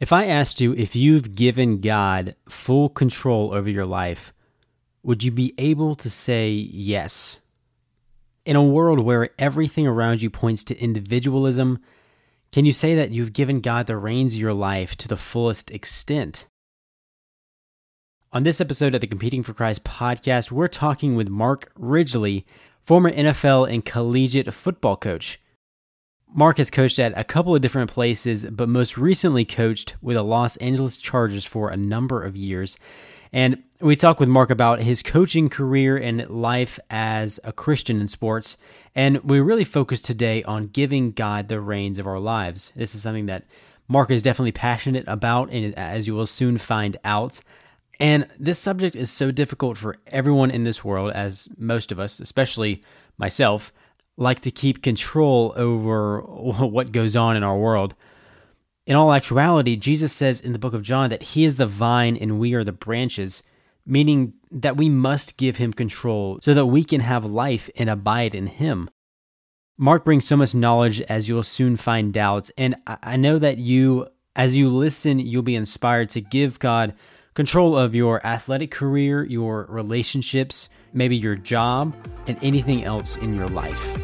If I asked you if you've given God full control over your life, would you be able to say yes? In a world where everything around you points to individualism, can you say that you've given God the reins of your life to the fullest extent? On this episode of the Competing for Christ podcast, we're talking with Mark Ridgley, former NFL and collegiate football coach. Mark has coached at a couple of different places, but most recently coached with the Los Angeles Chargers for a number of years. And we talk with Mark about his coaching career and life as a Christian in sports. And we really focus today on giving God the reins of our lives. This is something that Mark is definitely passionate about, and as you will soon find out. And this subject is so difficult for everyone in this world, as most of us, especially myself, like to keep control over what goes on in our world. In all actuality, Jesus says in the book of John that he is the vine and we are the branches, meaning that we must give him control so that we can have life and abide in him. Mark brings so much knowledge as you'll soon find out, and I know that you, as you listen, you'll be inspired to give God control of your athletic career, your relationships, maybe your job, and anything else in your life.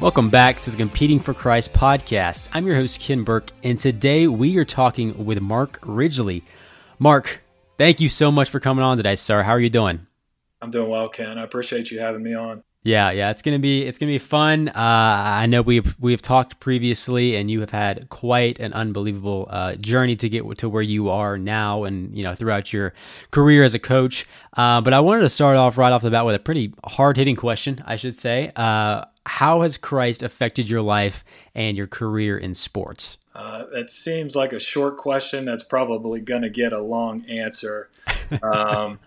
Welcome back to the Competing for Christ podcast. I'm your host, Ken Burke, and today we are talking with Mark Ridgley. Mark, thank you so much for coming on today, sir. How are you doing? I'm doing well, Ken. I appreciate you having me on. Yeah, yeah, it's gonna be it's gonna be fun. Uh, I know we've we've talked previously, and you have had quite an unbelievable uh, journey to get to where you are now, and you know throughout your career as a coach. Uh, but I wanted to start off right off the bat with a pretty hard hitting question, I should say. Uh, how has Christ affected your life and your career in sports? Uh, that seems like a short question. That's probably going to get a long answer. Um,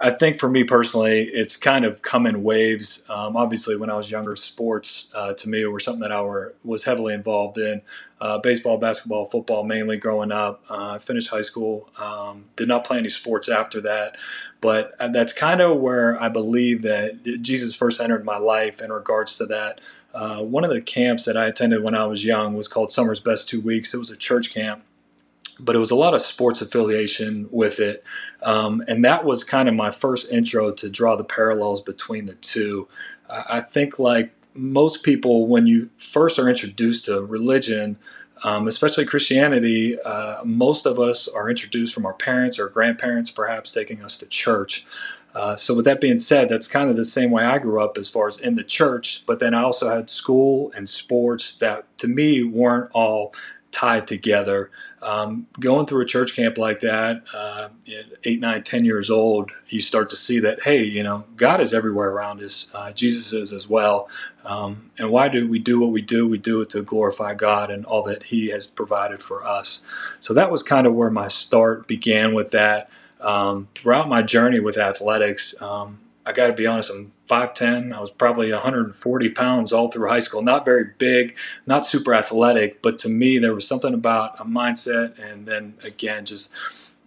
I think for me personally, it's kind of come in waves. Um, obviously, when I was younger, sports uh, to me were something that I were, was heavily involved in. Uh, baseball, basketball, football, mainly growing up. Uh, I finished high school. Um, did not play any sports after that, but uh, that's kind of where I believe that Jesus first entered my life in regards to that. Uh, one of the camps that I attended when I was young was called Summer's Best Two Weeks. It was a church camp but it was a lot of sports affiliation with it. Um, and that was kind of my first intro to draw the parallels between the two. I think, like most people, when you first are introduced to religion, um, especially Christianity, uh, most of us are introduced from our parents or grandparents, perhaps taking us to church. Uh, so, with that being said, that's kind of the same way I grew up as far as in the church, but then I also had school and sports that to me weren't all tied together. Um, going through a church camp like that, uh, eight, nine, ten years old, you start to see that, hey, you know, God is everywhere around us. Uh, Jesus is as well. Um, and why do we do what we do? We do it to glorify God and all that He has provided for us. So that was kind of where my start began with that. Um, throughout my journey with athletics, um, I got to be honest, I'm 5'10. I was probably 140 pounds all through high school. Not very big, not super athletic, but to me, there was something about a mindset and then again, just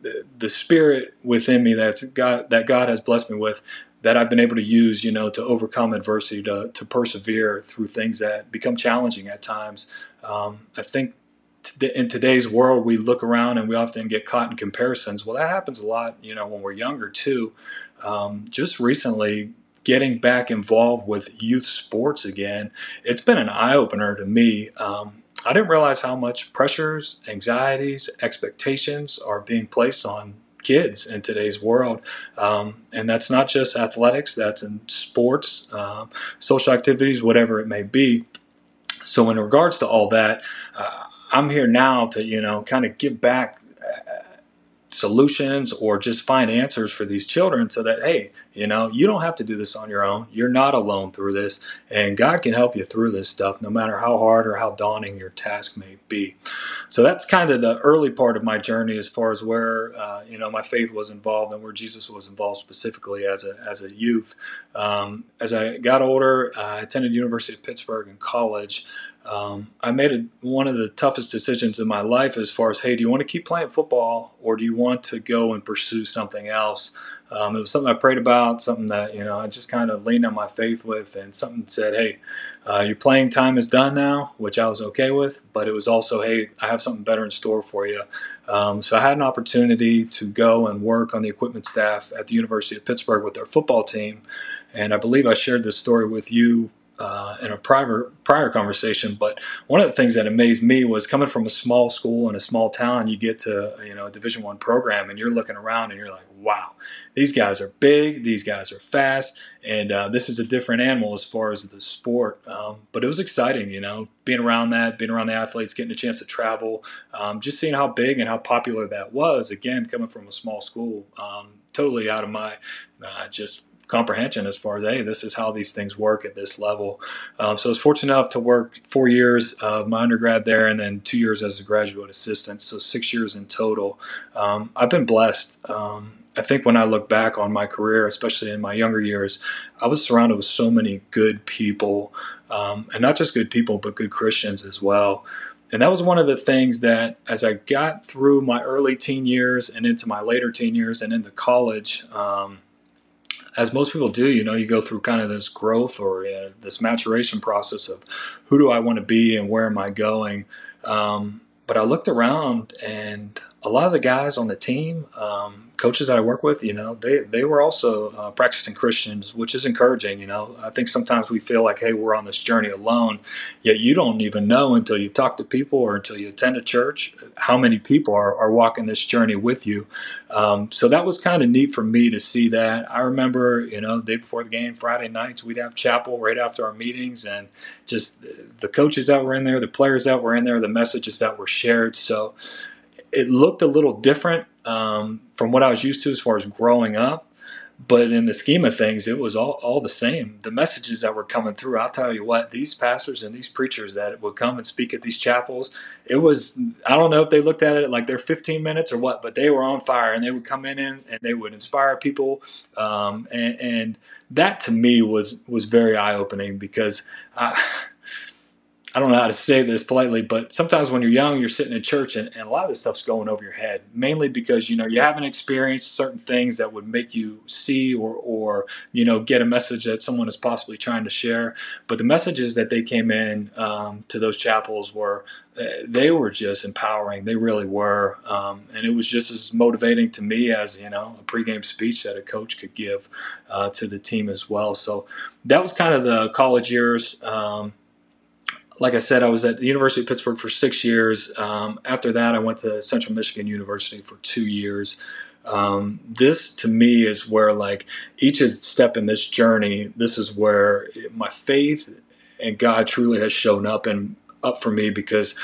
the, the spirit within me that's God, that God has blessed me with that I've been able to use, you know, to overcome adversity, to, to persevere through things that become challenging at times. Um, I think in today's world, we look around and we often get caught in comparisons. Well, that happens a lot, you know, when we're younger too um, just recently getting back involved with youth sports again, it's been an eye opener to me. Um, I didn't realize how much pressures, anxieties, expectations are being placed on kids in today's world. Um, and that's not just athletics, that's in sports, um, social activities, whatever it may be. So, in regards to all that, uh, I'm here now to, you know, kind of give back solutions or just find answers for these children so that hey you know you don't have to do this on your own. You're not alone through this and god can help you through this stuff no matter how hard or how daunting your task may be. So that's kind of the early part of my journey as far as where uh, you know my faith was involved and where jesus was involved specifically as a as a youth. Um, as i got older i attended university of pittsburgh in college um, I made a, one of the toughest decisions in my life as far as, hey, do you want to keep playing football or do you want to go and pursue something else? Um, it was something I prayed about, something that you know I just kind of leaned on my faith with, and something said, "Hey, uh, your playing time is done now," which I was okay with. But it was also, "Hey, I have something better in store for you." Um, so I had an opportunity to go and work on the equipment staff at the University of Pittsburgh with their football team, and I believe I shared this story with you uh, in a prior prior conversation. But one of the things that amazed me was coming from a small school in a small town. You get to you know a Division One program, and you're looking around, and you're like, wow, these guys are big, these guys are fast, and uh, this is a different animal as far as the sport. Um, but it was exciting, you know, being around that, being around the athletes, getting a chance to travel, um, just seeing how big and how popular that was. Again, coming from a small school, um, totally out of my uh, just comprehension as far as hey this is how these things work at this level. Um, so i was fortunate enough to work four years of my undergrad there and then two years as a graduate assistant. So six years in total. Um, i've been blessed. Um, I think when I look back on my career, especially in my younger years, I was surrounded with so many good people, um, and not just good people, but good Christians as well. And that was one of the things that, as I got through my early teen years and into my later teen years and into college, um, as most people do, you know, you go through kind of this growth or uh, this maturation process of who do I want to be and where am I going. Um, but I looked around and a lot of the guys on the team, um, coaches that I work with, you know, they, they were also uh, practicing Christians, which is encouraging. You know, I think sometimes we feel like, hey, we're on this journey alone, yet you don't even know until you talk to people or until you attend a church how many people are, are walking this journey with you. Um, so that was kind of neat for me to see that. I remember, you know, day before the game, Friday nights, we'd have chapel right after our meetings, and just the coaches that were in there, the players that were in there, the messages that were shared. So it looked a little different um, from what I was used to as far as growing up. But in the scheme of things, it was all, all the same. The messages that were coming through, I'll tell you what, these pastors and these preachers that would come and speak at these chapels, it was, I don't know if they looked at it like they're 15 minutes or what, but they were on fire and they would come in and, and they would inspire people. Um, and, and that to me was, was very eye opening because I, I don't know how to say this politely, but sometimes when you're young, you're sitting in church and, and, a lot of this stuff's going over your head, mainly because, you know, you haven't experienced certain things that would make you see or, or, you know, get a message that someone is possibly trying to share. But the messages that they came in um, to those chapels were, uh, they were just empowering. They really were. Um, and it was just as motivating to me as, you know, a pregame speech that a coach could give uh, to the team as well. So that was kind of the college years. Um, like I said, I was at the University of Pittsburgh for six years. Um, after that, I went to Central Michigan University for two years. Um, this to me is where like each step in this journey, this is where my faith and God truly has shown up and up for me because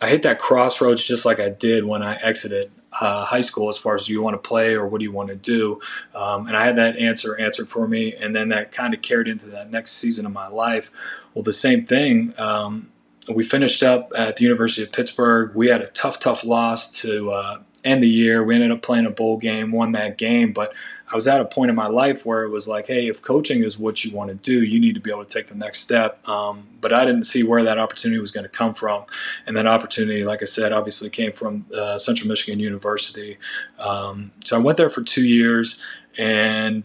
I hit that crossroads just like I did when I exited uh, high school as far as do you want to play or what do you want to do? Um, and i had that answer answered for me and then that kind of carried into that next season of my life. Well the same thing um, we finished up at the university of pittsburgh. We had a tough tough loss to uh, end the year we ended up playing a bowl game won that game but I was at a point in my life where it was like, hey, if coaching is what you want to do, you need to be able to take the next step. Um, but I didn't see where that opportunity was going to come from. And that opportunity, like I said, obviously came from uh, Central Michigan University. Um, so I went there for two years and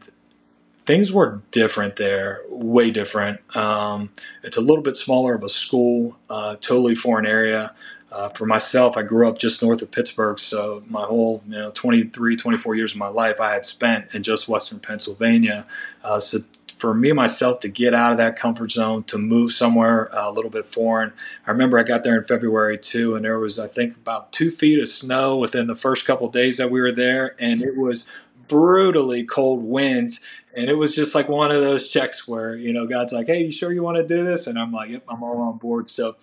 things were different there, way different. Um, it's a little bit smaller of a school, uh, totally foreign area. Uh, for myself, I grew up just north of Pittsburgh, so my whole you know 23, 24 years of my life I had spent in just Western Pennsylvania. Uh, so for me myself to get out of that comfort zone, to move somewhere uh, a little bit foreign. I remember I got there in February too, and there was I think about two feet of snow within the first couple days that we were there, and it was brutally cold winds and it was just like one of those checks where you know God's like, "Hey, you sure you want to do this?" And I'm like, "Yep, I'm all on board." So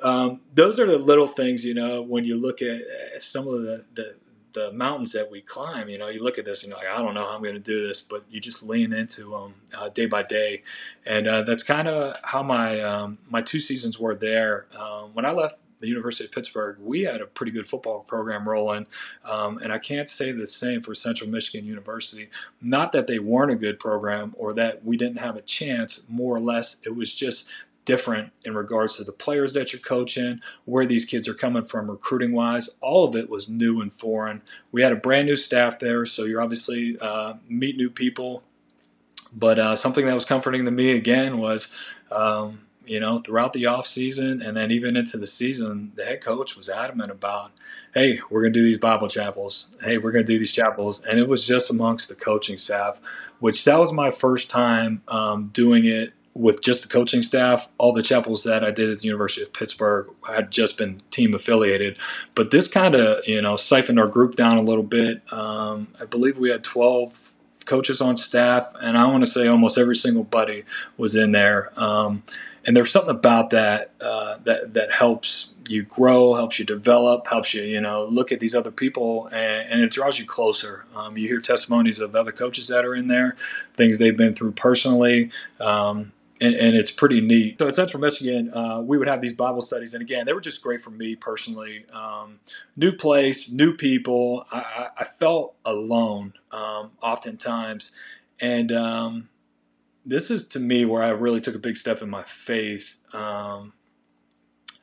um, those are the little things, you know, when you look at some of the, the the mountains that we climb. You know, you look at this and you're like, "I don't know how I'm going to do this," but you just lean into them uh, day by day, and uh, that's kind of how my um, my two seasons were there. Um, when I left the University of Pittsburgh, we had a pretty good football program rolling. Um, and I can't say the same for Central Michigan University. Not that they weren't a good program or that we didn't have a chance, more or less, it was just different in regards to the players that you're coaching, where these kids are coming from recruiting wise. All of it was new and foreign. We had a brand new staff there, so you're obviously uh, meet new people. But uh, something that was comforting to me again was, um, you know, throughout the off season and then even into the season, the head coach was adamant about, hey, we're going to do these Bible chapels. Hey, we're going to do these chapels, and it was just amongst the coaching staff, which that was my first time um, doing it with just the coaching staff, all the chapels that I did at the University of Pittsburgh had just been team affiliated. But this kind of, you know, siphoned our group down a little bit. Um, I believe we had 12 coaches on staff, and I want to say almost every single buddy was in there. Um, and there's something about that uh, that that helps you grow, helps you develop, helps you you know look at these other people, and, and it draws you closer. Um, you hear testimonies of other coaches that are in there, things they've been through personally. Um, and, and, it's pretty neat. So at Central Michigan, uh, we would have these Bible studies, and again, they were just great for me personally. Um, new place, new people. I, I felt alone um, oftentimes, and um, this is to me where I really took a big step in my faith. Um,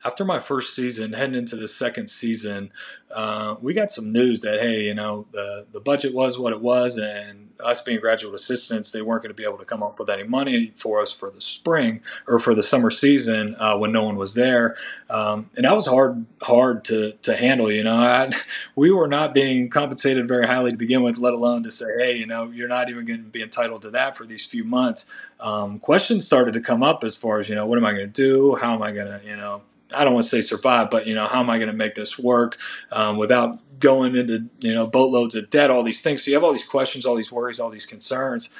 after my first season, heading into the second season, uh, we got some news that hey, you know, the the budget was what it was, and us being graduate assistants, they weren't going to be able to come up with any money for us for the spring or for the summer season uh, when no one was there, um, and that was hard hard to to handle. You know, I, we were not being compensated very highly to begin with, let alone to say, hey, you know, you're not even going to be entitled to that for these few months. Um, questions started to come up as far as you know, what am I going to do? How am I going to, you know, I don't want to say survive, but you know, how am I going to make this work um, without going into you know boatloads of debt, all these things. So you have all these questions, all these worries, all these concerns.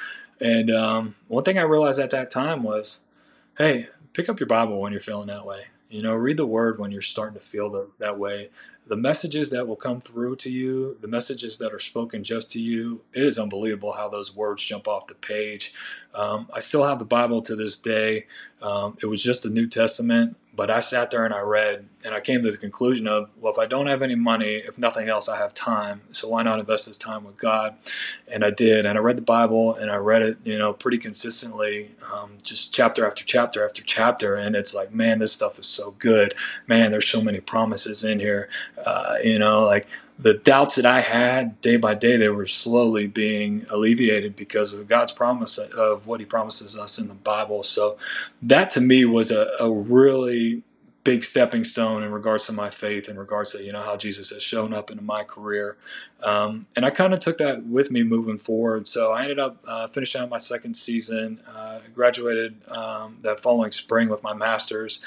And um, one thing I realized at that time was, hey, pick up your Bible when you're feeling that way. You know, read the Word when you're starting to feel the, that way. The messages that will come through to you, the messages that are spoken just to you, it is unbelievable how those words jump off the page. Um, I still have the Bible to this day. Um, it was just the New Testament, but I sat there and I read, and I came to the conclusion of, well, if I don't have any money, if nothing else, I have time. So why not invest this time with God? And I did. And I read the Bible, and I read it, you know, pretty consistently, um, just chapter after chapter after chapter. And it's like, man, this stuff is so good. Man, there's so many promises in here. Uh, you know, like the doubts that I had day by day, they were slowly being alleviated because of God's promise of what He promises us in the Bible. So that to me was a, a really big stepping stone in regards to my faith, in regards to you know how Jesus has shown up in my career, um, and I kind of took that with me moving forward. So I ended up uh, finishing out my second season, uh, graduated um, that following spring with my master's,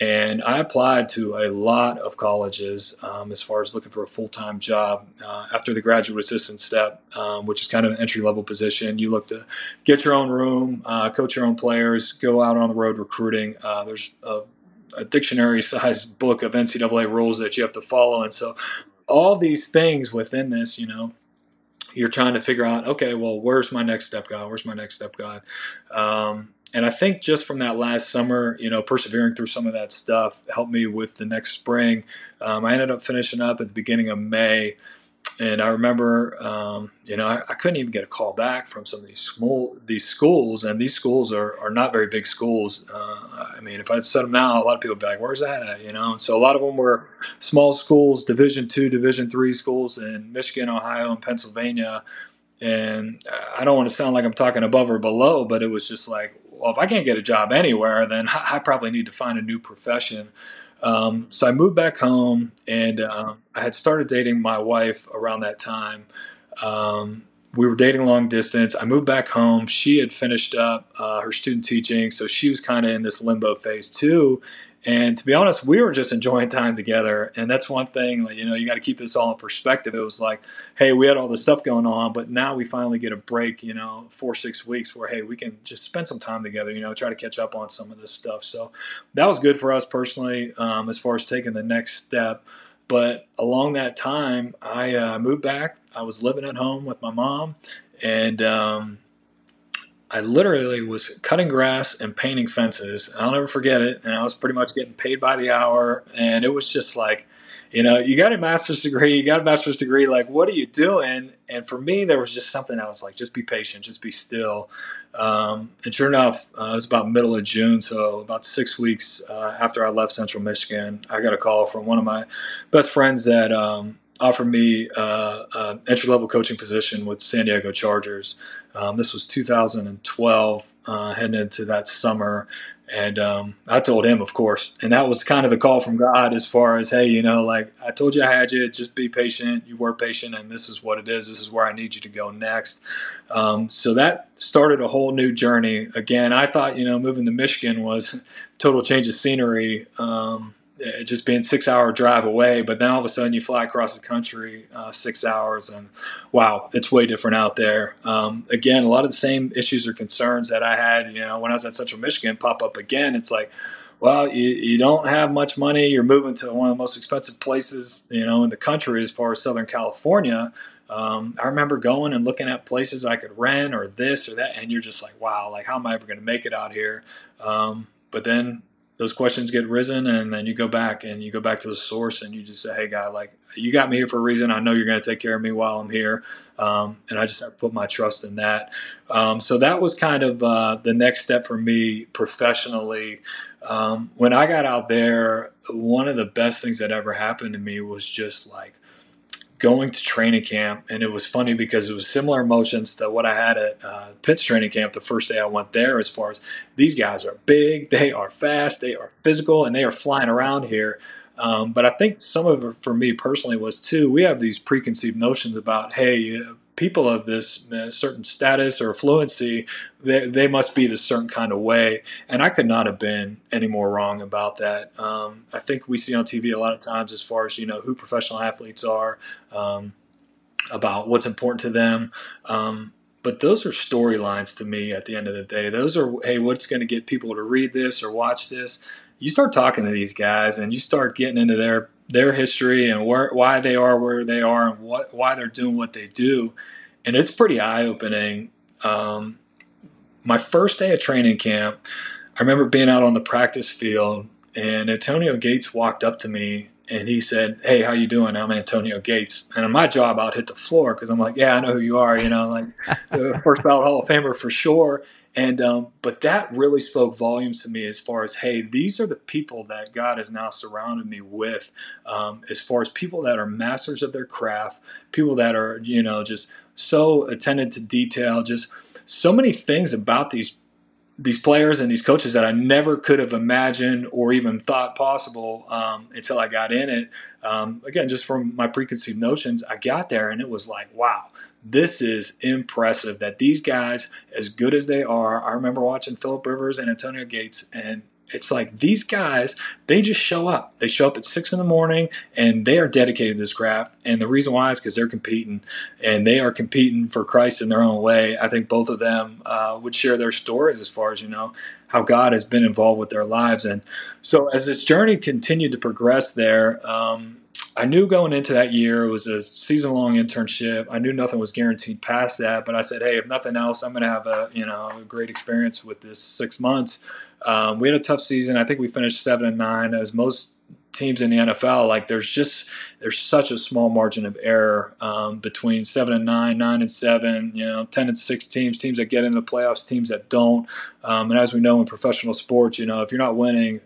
and I applied to a lot of colleges um, as far as looking for a full time job uh, after the graduate assistant step, um, which is kind of an entry level position. You look to get your own room, uh, coach your own players, go out on the road recruiting. Uh, there's a, a dictionary sized book of NCAA rules that you have to follow. And so, all these things within this, you know, you're trying to figure out, okay, well, where's my next step, God? Where's my next step, God? Um, and I think just from that last summer, you know, persevering through some of that stuff helped me with the next spring. Um, I ended up finishing up at the beginning of May, and I remember, um, you know, I, I, couldn't even get a call back from some of these small these schools, and these schools are, are not very big schools. Uh, I mean, if I set them out, a lot of people would be like, "Where's that at?" You know, so a lot of them were small schools, Division two, Division three schools in Michigan, Ohio, and Pennsylvania. And I don't want to sound like I'm talking above or below, but it was just like, well, if I can't get a job anywhere, then I probably need to find a new profession. Um, so I moved back home, and uh, I had started dating my wife around that time. Um, we were dating long distance. I moved back home. She had finished up uh, her student teaching, so she was kind of in this limbo phase too. And to be honest, we were just enjoying time together. And that's one thing, like, you know, you got to keep this all in perspective. It was like, hey, we had all this stuff going on, but now we finally get a break, you know, four, six weeks where, hey, we can just spend some time together, you know, try to catch up on some of this stuff. So that was good for us personally um, as far as taking the next step. But along that time, I uh, moved back. I was living at home with my mom. And, um, I literally was cutting grass and painting fences. I'll never forget it. And I was pretty much getting paid by the hour. And it was just like, you know, you got a master's degree, you got a master's degree, like, what are you doing? And for me, there was just something I was like, just be patient, just be still. Um, and sure enough, uh, it was about middle of June, so about six weeks uh, after I left Central Michigan, I got a call from one of my best friends that um, offered me uh, an entry level coaching position with San Diego Chargers. Um, this was 2012, uh, heading into that summer. And um, I told him, of course, and that was kind of the call from God as far as, hey, you know, like I told you I had you, just be patient. You were patient, and this is what it is. This is where I need you to go next. Um, so that started a whole new journey. Again, I thought, you know, moving to Michigan was total change of scenery. Um, uh, just being six hour drive away but then all of a sudden you fly across the country uh, six hours and wow it's way different out there. Um, again a lot of the same issues or concerns that i had you know when i was at central michigan pop up again it's like well you, you don't have much money. You're moving to one of the most expensive places you know in the country as far as southern california. Um, I remember going and looking at places I could rent or this or that, and you're just like, wow, like how am I ever going to make it out here? Um, but then those questions get risen and then you go back and you go back to the source and you just say hey guy like you got me here for a reason. I know you're going to take care of me while i'm here. Um, and i just have to put my trust in that. Um, so that was kind of uh, the next step for me professionally. Um, when i got out there one of the best things that ever happened to me was just like going to training camp, and it was funny because it was similar emotions to what I had at uh, Pitt's training camp the first day I went there. As far as these guys are big, they are fast, they are physical, and they are flying around here. Um, but I think some of it for me personally was too. We have these preconceived notions about, hey, people of this uh, certain status or fluency, they, they must be this certain kind of way. And I could not have been any more wrong about that. Um, I think we see on TV a lot of times as far as, you know, who professional athletes are, um, about what's important to them. Um, but those are storylines to me at the end of the day. Those are, hey, what's going to get people to read this or watch this? You start talking to these guys and you start getting into their their history and where, why they are where they are and what why they're doing what they do, and it's pretty eye opening. Um, my first day of training camp, I remember being out on the practice field, and Antonio Gates walked up to me and he said, "Hey, how you doing? I'm Antonio Gates." And in my job, I'd hit the floor because I'm like, "Yeah, I know who you are." You know, like first ballot Hall of Famer for sure. And um, but that really spoke volumes to me as far as hey, these are the people that God has now surrounded me with, um, as far as people that are masters of their craft, people that are you know just so attended to detail, just so many things about these these players and these coaches that I never could have imagined or even thought possible um, until I got in it. Um, again, just from my preconceived notions, I got there and it was like, wow, this is impressive that these guys, as good as they are, I remember watching Philip Rivers and Antonio Gates, and it's like these guys, they just show up. They show up at six in the morning and they are dedicated to this craft. And the reason why is because they're competing and they are competing for Christ in their own way. I think both of them uh, would share their stories as far as, you know, how God has been involved with their lives. And so as this journey continued to progress there, um, I knew going into that year it was a season long internship. I knew nothing was guaranteed past that, but I said, hey, if nothing else, I'm going to have a you know a great experience with this six months. Um, we had a tough season. I think we finished seven and nine, as most teams in the NFL, like there's just there's such a small margin of error um, between seven and nine, nine and seven, you know, ten and six teams, teams that get into the playoffs, teams that don't. Um, and as we know in professional sports, you know, if you're not winning,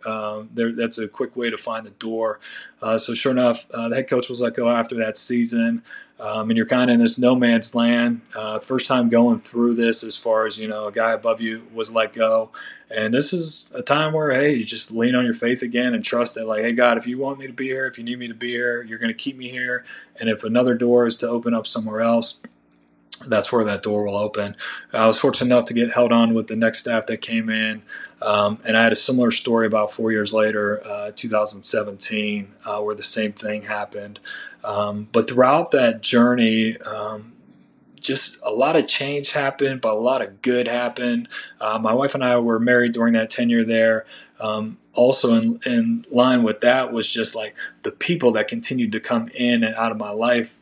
there, that's a quick way to find the door. Uh, so sure enough, uh, the head coach was let go after that season. Um, and you're kind of in this no man's land. Uh, first time going through this, as far as you know, a guy above you was let go, and this is a time where hey, you just lean on your faith again and trust that, like, hey, God, if you want me to be here, if you need me to be here, you're going to keep me here, and if another door is to open up somewhere else, that's where that door will open. I was fortunate enough to get held on with the next staff that came in. Um, and I had a similar story about four years later, uh, 2017, uh, where the same thing happened. Um, but throughout that journey, um, just a lot of change happened, but a lot of good happened. Uh, my wife and I were married during that tenure there. Um, also, in, in line with that was just like the people that continued to come in and out of my life.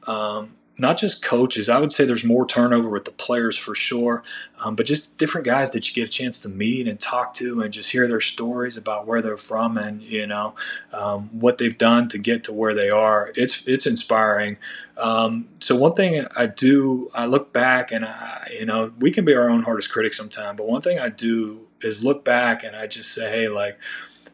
Not just coaches. I would say there's more turnover with the players for sure, um, but just different guys that you get a chance to meet and talk to and just hear their stories about where they're from and you know um, what they've done to get to where they are. It's it's inspiring. Um, so one thing I do, I look back and I, you know, we can be our own hardest critic sometimes, but one thing I do is look back and I just say, hey, like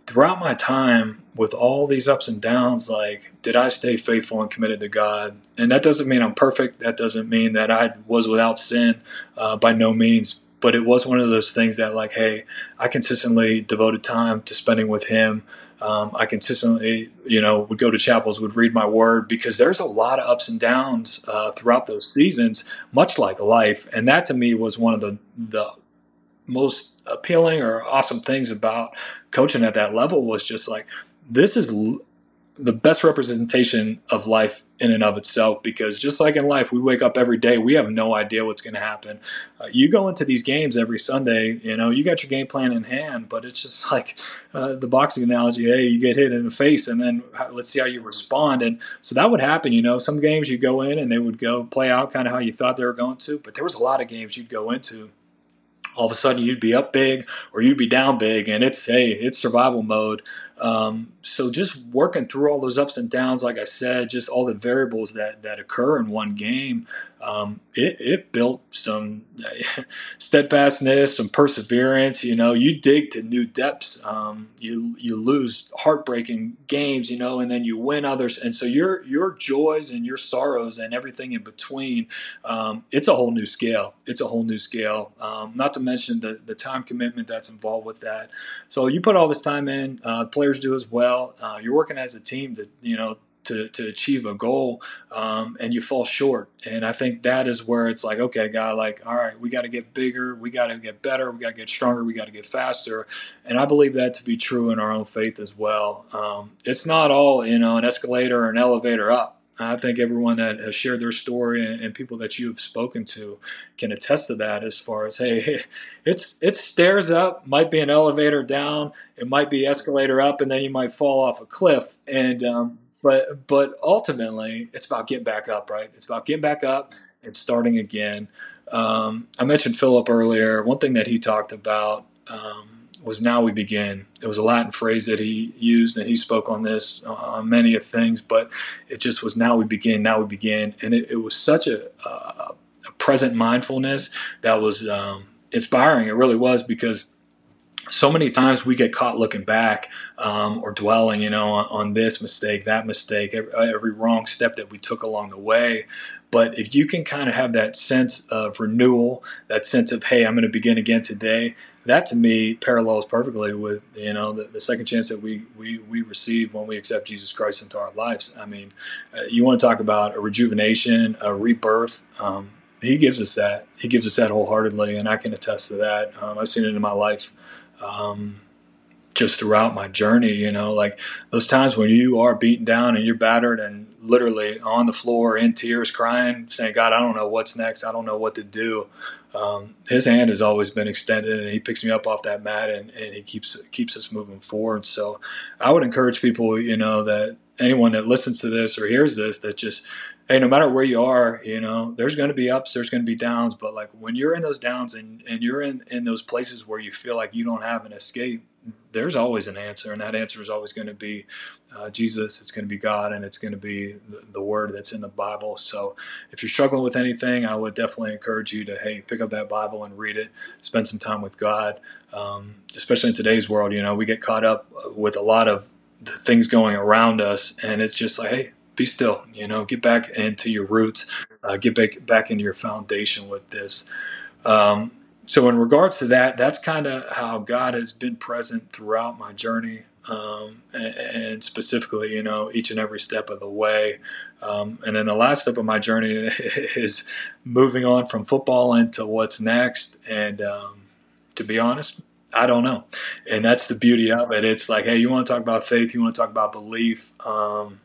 throughout my time with all these ups and downs, like, did I stay faithful and committed to God? And that doesn't mean I'm perfect. That doesn't mean that I was without sin uh, by no means. But it was one of those things that, like, hey, I consistently devoted time to spending with Him. Um, I consistently, you know, would go to chapels, would read my word because there's a lot of ups and downs uh, throughout those seasons, much like life. And that to me was one of the, the most appealing or awesome things about coaching at that level was just like this is l- the best representation of life in and of itself because just like in life we wake up every day we have no idea what's going to happen. Uh, you go into these games every sunday you know you got your game plan in hand but it's just like uh, the boxing analogy hey you get hit in the face and then let's see how you respond. And so that would happen you know some games you go in and they would go play out kind of how you thought they were going to but there was a lot of games you'd go into all of a sudden you'd be up big or you'd be down big and it's hey it's survival mode um, so just working through all those ups and downs like i said just all the variables that that occur in one game um, it, it built some steadfastness, some perseverance. You know, you dig to new depths. Um, you you lose heartbreaking games, you know, and then you win others. And so your your joys and your sorrows and everything in between, um, it's a whole new scale. It's a whole new scale. Um, not to mention the the time commitment that's involved with that. So you put all this time in. Uh, players do as well. Uh, you're working as a team to you know to, to achieve a goal um, and you fall short. And I think that is where it's like, okay, God, like, all right, we got to get bigger, we got to get better, we got to get stronger, we got to get faster. And I believe that to be true in our own faith as well. Um, it's not all, you know, an escalator or an elevator up. I think everyone that has shared their story and, and, people that you have spoken to can attest to that. As far as hey, it's it's stairs up, might be an elevator down, it might be escalator up, and then you might fall off a cliff. And um, but but ultimately, it's about getting back up, right? It's about getting back up and starting again. Um, I mentioned Philip earlier. One thing that he talked about um, was "Now we begin." It was a Latin phrase that he used, and he spoke on this on many of things. But it just was "Now we begin." Now we begin, and it, it was such a, a, present mindfulness that was um, inspiring. It really was because so many times we get caught looking back um, or dwelling, you know, on, on, this mistake, that mistake, every, every, wrong step that we took along the way. But if you can kind of have that sense of renewal, that sense of, hey, I'm going to begin again today, that to me parallels perfectly with, you know, the, the second chance that we, we, we receive when we accept Jesus Christ into our lives. I mean, uh, you want to talk about a rejuvenation, a rebirth. Um, he gives us that. He gives us that wholeheartedly, and I can attest to that. Um, I've seen it in my life um, just throughout my journey, you know, like those times when you are beaten down and you're battered and literally on the floor in tears, crying, saying, God, I don't know what's next. I don't know what to do. Um, his hand has always been extended and he picks me up off that mat and, and he keeps, keeps us moving forward. So I would encourage people, you know, that anyone that listens to this or hears this, that just hey, no matter where you are, you know, there's going to be ups, there's going to be downs. But like when you're in those downs and, and you're in, in those places where you feel like you don't have an escape, there's always an answer. And that answer is always going to be uh, Jesus, it's going to be God, and it's going to be the, the, word that's in the Bible. So if you're struggling with anything, I would definitely encourage you to, hey, pick up that Bible and read it, spend some time with God. Um, especially in today's world, you know, we get caught up with a lot of the things going around us, and it's just like, hey, be still. You know, get back into your roots, uh, get back back into your foundation with this. Um, so, in regards to that, that's kind of how God has been present throughout my journey, um, and, and, specifically, you know, each and every step of the way. Um, and then the last step of my journey is moving on from football into what's next. And um, to be honest, I don't know. And that's the beauty of it. It's like, hey, you want to talk about faith, you want to talk about belief. Um,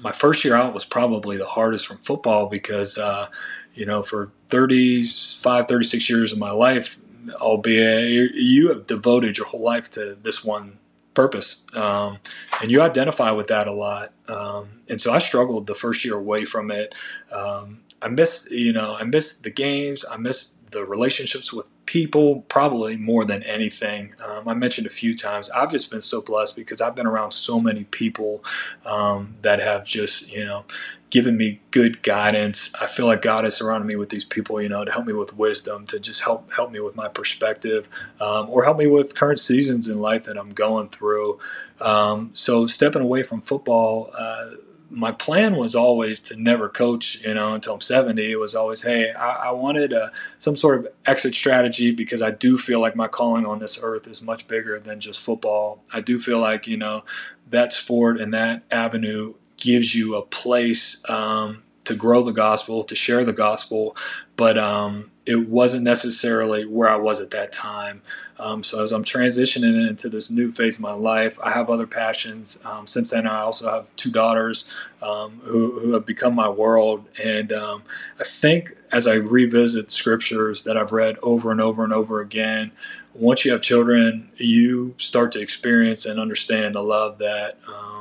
my first year out was probably the hardest from football because, uh, you know, for 35, 36 years of my life, albeit you have devoted your whole life to this one purpose. Um, and you identify with that a lot. Um, and so I struggled the first year away from it. Um, I missed, you know, I missed the games. I missed the relationships with people probably more than anything. Um, I mentioned a few times, I've just been so blessed because I've been around so many people um, that have just, you know, given me good guidance. I feel like God has surrounded me with these people, you know, to help me with wisdom, to just help help me with my perspective, um, or help me with current seasons in life that I'm going through. Um, so stepping away from football. Uh, my plan was always to never coach, you know, until I'm 70. It was always, hey, I, I wanted uh, some sort of exit strategy because I do feel like my calling on this earth is much bigger than just football. I do feel like, you know, that sport and that avenue gives you a place um, to grow the gospel, to share the gospel, but um, it wasn't necessarily where I was at that time. Um, so as I'm transitioning into this new phase of my life, I have other passions. Um, since then, I also have two daughters um, who, who, have become my world. And um, I think as I revisit scriptures that I've read over and over and over again, once you have children, you start to experience and understand the love that um,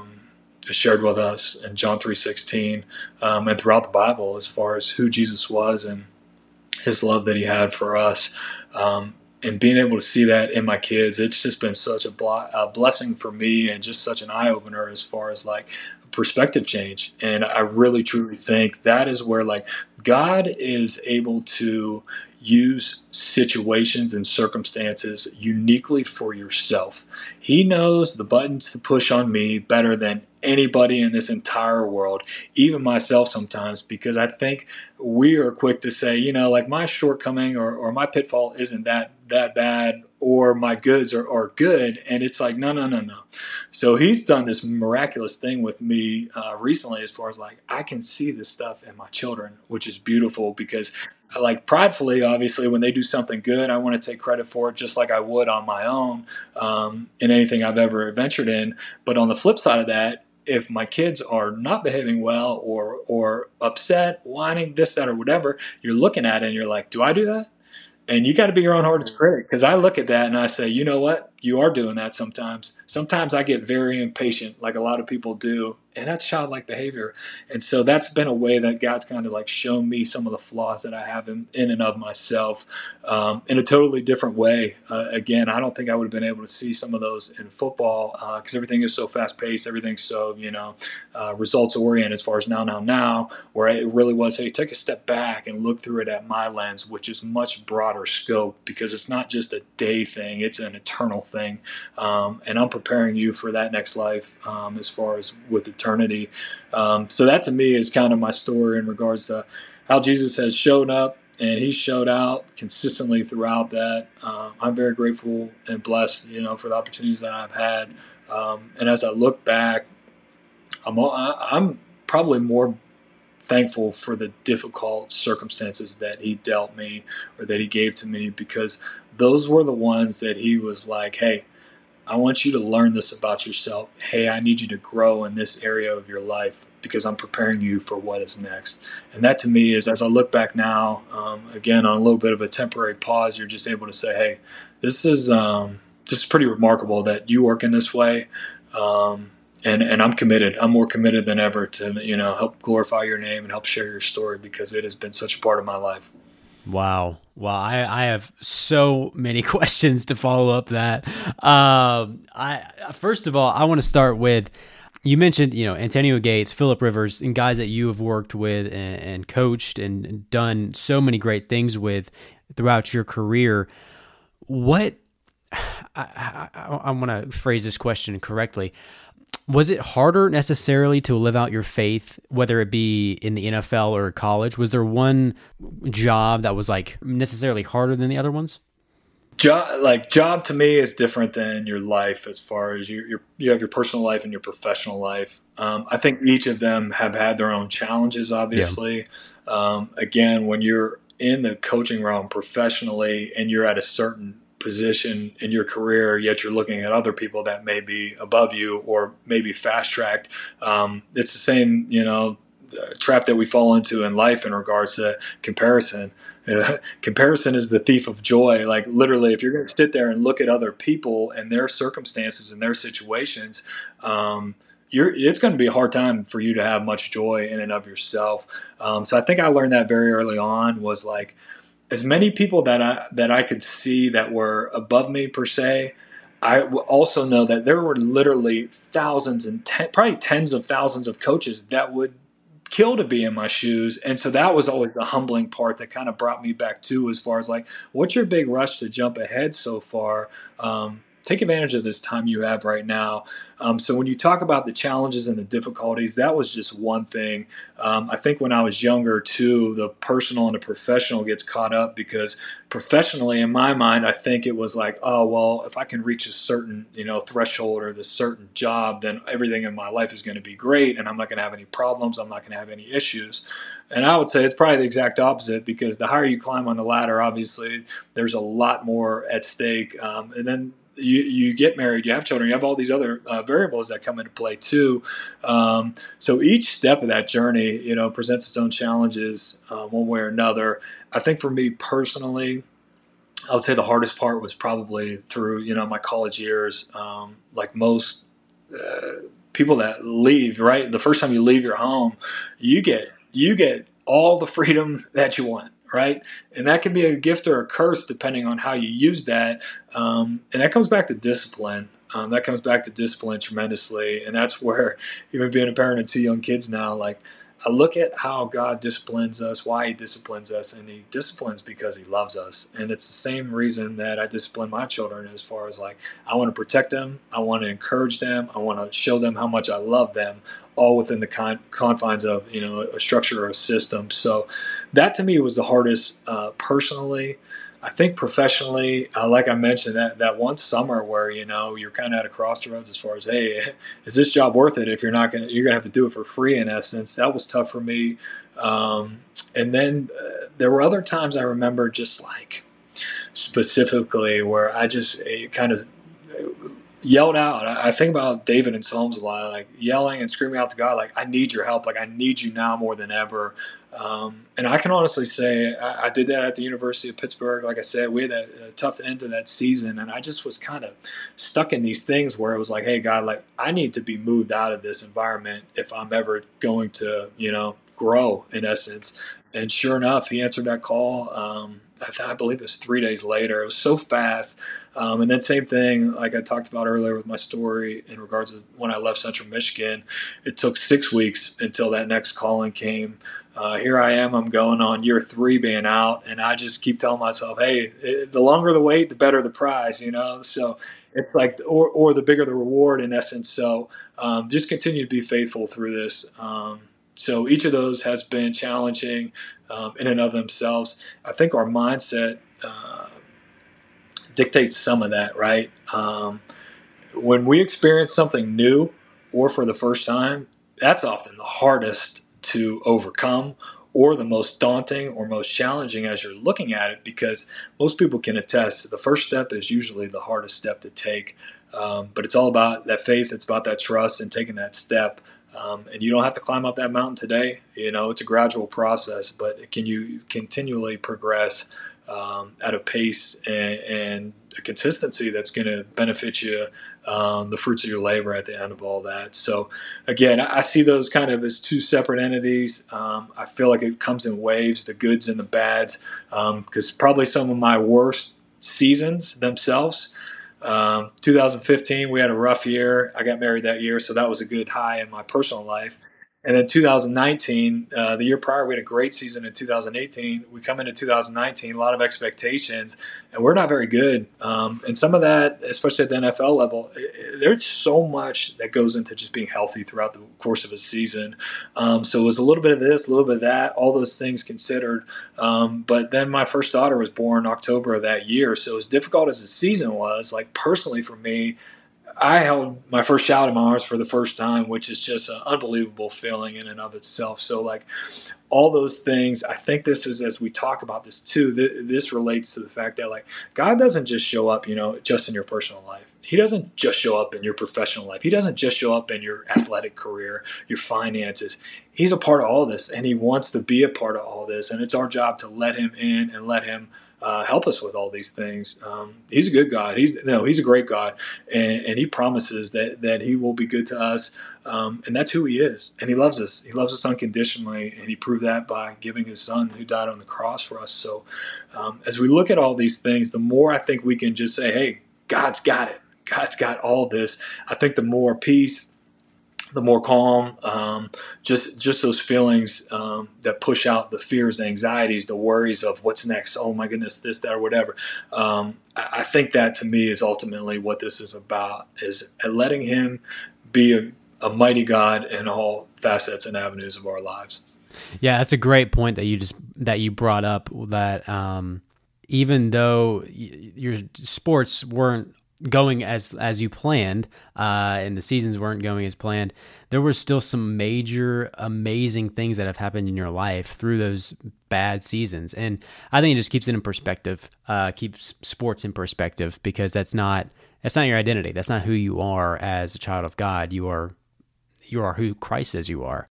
shared with us in John 3.16 um, and throughout the Bible as far as who Jesus was and his love that he had for us. Um, and being able to see that in my kids, it's just been such a, bl- a blessing for me and just such an eye opener as far as like a perspective change. And I really truly think that is where like God is able to use situations and circumstances uniquely for yourself. He knows the buttons to push on me better than anybody in this entire world, even myself sometimes, because I think we are quick to say, you know, like my shortcoming or, or my pitfall isn't that that bad or my goods are, are good. And it's like, no, no, no, no. So he's done this miraculous thing with me uh, recently as far as like, I can see this stuff in my children, which is beautiful because I like pridefully, obviously, when they do something good, I want to take credit for it just like I would on my own um, in anything I've ever ventured in. But on the flip side of that, if my kids are not behaving well or or upset, whining, this, that, or whatever, you're looking at it and you're like, do I do that? And you got to be your own hardest critic mm. because I look at that and I say, you know what? You are doing that sometimes. Sometimes I get very impatient, like a lot of people do, and that's childlike behavior. And so that's been a way that God's kind of like shown me some of the flaws that I have in, in and of myself um, in a totally different way. Uh, again, I don't think I would have been able to see some of those in football because uh, everything is so fast paced, everything's so you know uh, results oriented as far as now, now, now. Where it really was, hey, take a step back and look through it at my lens, which is much broader scope because it's not just a day thing; it's an eternal thing. Um, and I'm preparing you for that next life um, as far as with eternity. Um, so that to me is kind of my story in regards to how Jesus has shown up and he showed out consistently throughout that. Um, I'm very grateful and blessed, you know, for the opportunities that I've had. Um, and as I look back, I'm I'm probably more thankful for the difficult circumstances that he dealt me or that he gave to me because those were the ones that he was like, hey I want you to learn this about yourself. Hey, I need you to grow in this area of your life because I'm preparing you for what is next. And that to me is, as I look back now, um, again on a little bit of a temporary pause, you're just able to say, "Hey, this is um, this is pretty remarkable that you work in this way." Um, and and I'm committed. I'm more committed than ever to you know help glorify your name and help share your story because it has been such a part of my life. Wow. Well, I, I have so many questions to follow up that. Um, I first of all, I want to start with you mentioned you know Antonio Gates, Philip Rivers, and guys that you have worked with and, and coached and done so many great things with throughout your career. What I, I, I want to phrase this question correctly was it harder necessarily to live out your faith, whether it be in the NFL or college? Was there one job that was like necessarily harder than the other ones? Job, like job to me is different than your life as far as you you you have your personal life and your professional life. Um, I think each of them have had their own challenges. Obviously, yeah. um, again, when you're in the coaching realm professionally and you're at a certain position in your career, yet you're looking at other people that may be above you or maybe fast tracked. Um, it's the same, you know, trap that we fall into in life in regards to comparison. You know, comparison is the thief of joy. Like literally, if you're going to sit there and look at other people and their circumstances and their situations, um, you're, it's going to be a hard time for you to have much joy in and of yourself. Um, so I think I learned that very early on. Was like as many people that I that I could see that were above me per se. I also know that there were literally thousands and ten, probably tens of thousands of coaches that would kill to be in my shoes. And so that was always the humbling part that kind of brought me back to as far as like, what's your big rush to jump ahead so far? Um, take advantage of this time you have right now. Um, so when you talk about the challenges and the difficulties, that was just one thing. Um, I think when I was younger too, the personal and the professional gets caught up because professionally, in my mind, I think it was like, oh well, if I can reach a certain you know threshold or this certain job, then everything in my life is going to be great, and I'm not going to have any problems. I'm not going to have any issues. And I would say it's probably the exact opposite because the higher you climb on the ladder, obviously, there's a lot more at stake. Um, and then you, you get married, you have children, you have all these other uh, variables that come into play too. Um, so each step of that journey, you know, presents its own challenges uh, one way or another. I think for me personally, I would say the hardest part was probably through you know my college years. Um, like most uh, people that leave, right, the first time you leave your home, you get you get all the freedom that you want right? And that can be a gift or a curse depending on how you use that. Um, and that comes back to discipline. Um, that comes back to discipline tremendously. And that's where, even being a parent of two young kids now, like I look at how God disciplines us, why He disciplines us, and He disciplines because He loves us. And it's the same reason that I discipline my children as far as like, I want to protect them, I want to encourage them, I want to show them how much I love them, all within the con- confines of you know a structure or a system. So that to me was the hardest uh, personally. I think professionally, uh, like I mentioned, that that one summer where you know you're kind of at a crossroads as far as hey, is this job worth it? If you're not gonna, you're gonna have to do it for free in essence. That was tough for me. Um, and then uh, there were other times I remember just like specifically where I just kind of yelled out. I, think about David and Psalms a lot, like yelling and screaming out to God, like, I need your help. Like, I need you now more than ever. Um, and I can honestly say I, I, did that at the University of Pittsburgh. Like I said, we had a, a, tough end to that season, and I just was kind of stuck in these things where it was like, "Hey, God, like I need to be moved out of this environment if I'm ever going to, you know, grow in essence." And sure enough, He answered that call. Um, I, I, believe it was three days later. It was so fast. Um, and then same thing, like I talked about earlier with my story in regards to when I left Central Michigan. It took six weeks until that next calling came. Uh, here I am. I'm going on year three being out, and I just keep telling myself, "Hey, it, the longer the wait, the better the prize." You know, so it's like, or or the bigger the reward in essence. So um, just continue to be faithful through this. Um, so each of those has been challenging um, in and of themselves. I think our mindset uh, dictates some of that, right? Um, when we experience something new or for the first time, that's often the hardest to overcome or the most daunting or most challenging as you're looking at it because most people can attest the first step is usually the hardest step to take. Um, but it's all about that faith, it's about that trust and taking that step. Um, and you don't have to climb up that mountain today. You know, it's a gradual process, but can you continually progress um, at a pace and, and a consistency that's going to benefit you, um, the fruits of your labor at the end of all that. So, again, I see those kind of as two separate entities. Um, I feel like it comes in waves, the goods and the bads, because um, probably some of my worst seasons themselves um, 2015, we had a rough year. I got married that year, so that was a good high in my personal life. And then 2019, uh, the year prior, we had a great season in 2018. We come into 2019, a lot of expectations, and we're not very good. Um, and some of that, especially at the NFL level, it, there's so much that goes into just being healthy throughout the course of a season. Um, so it was a little bit of this, a little bit of that, all those things considered. Um, but then my first daughter was born October of that year. So as difficult as the season was, like personally for me, I held my first child in my arms for the first time, which is just an unbelievable feeling in and of itself. So, like all those things, I think this is as we talk about this too. Th- this relates to the fact that like God doesn't just show up, you know, just in your personal life. He doesn't just show up in your professional life. He doesn't just show up in your athletic career, your finances. He's a part of all this, and he wants to be a part of all this. And it's our job to let him in and let him uh, help us with all these things. Um, he's a good God. He's no, he's a great God, and, and he promises that that he will be good to us, um, and that's who he is. And he loves us. He loves us unconditionally, and he proved that by giving his son who died on the cross for us. So, um, as we look at all these things, the more I think we can just say, "Hey, God's got it. God's got all this." I think the more peace the more calm, um, just just those feelings um, that push out the fears, anxieties, the worries of what's next. Oh my goodness, this, that, or whatever. Um, I, I, think that to me is ultimately what this is about: is letting Him be a, a mighty God in all facets and avenues of our lives. Yeah, that's a great point that you just that you brought up. That um, even though your sports weren't going as as you planned, uh, and the seasons weren't going as planned, there were still some major amazing things that have happened in your life through those bad seasons, and I think it just keeps it in perspective, uh, keeps sports in perspective because that's not that's not your identity. That's not who you are as a child of God. You are you are who Christ says you are.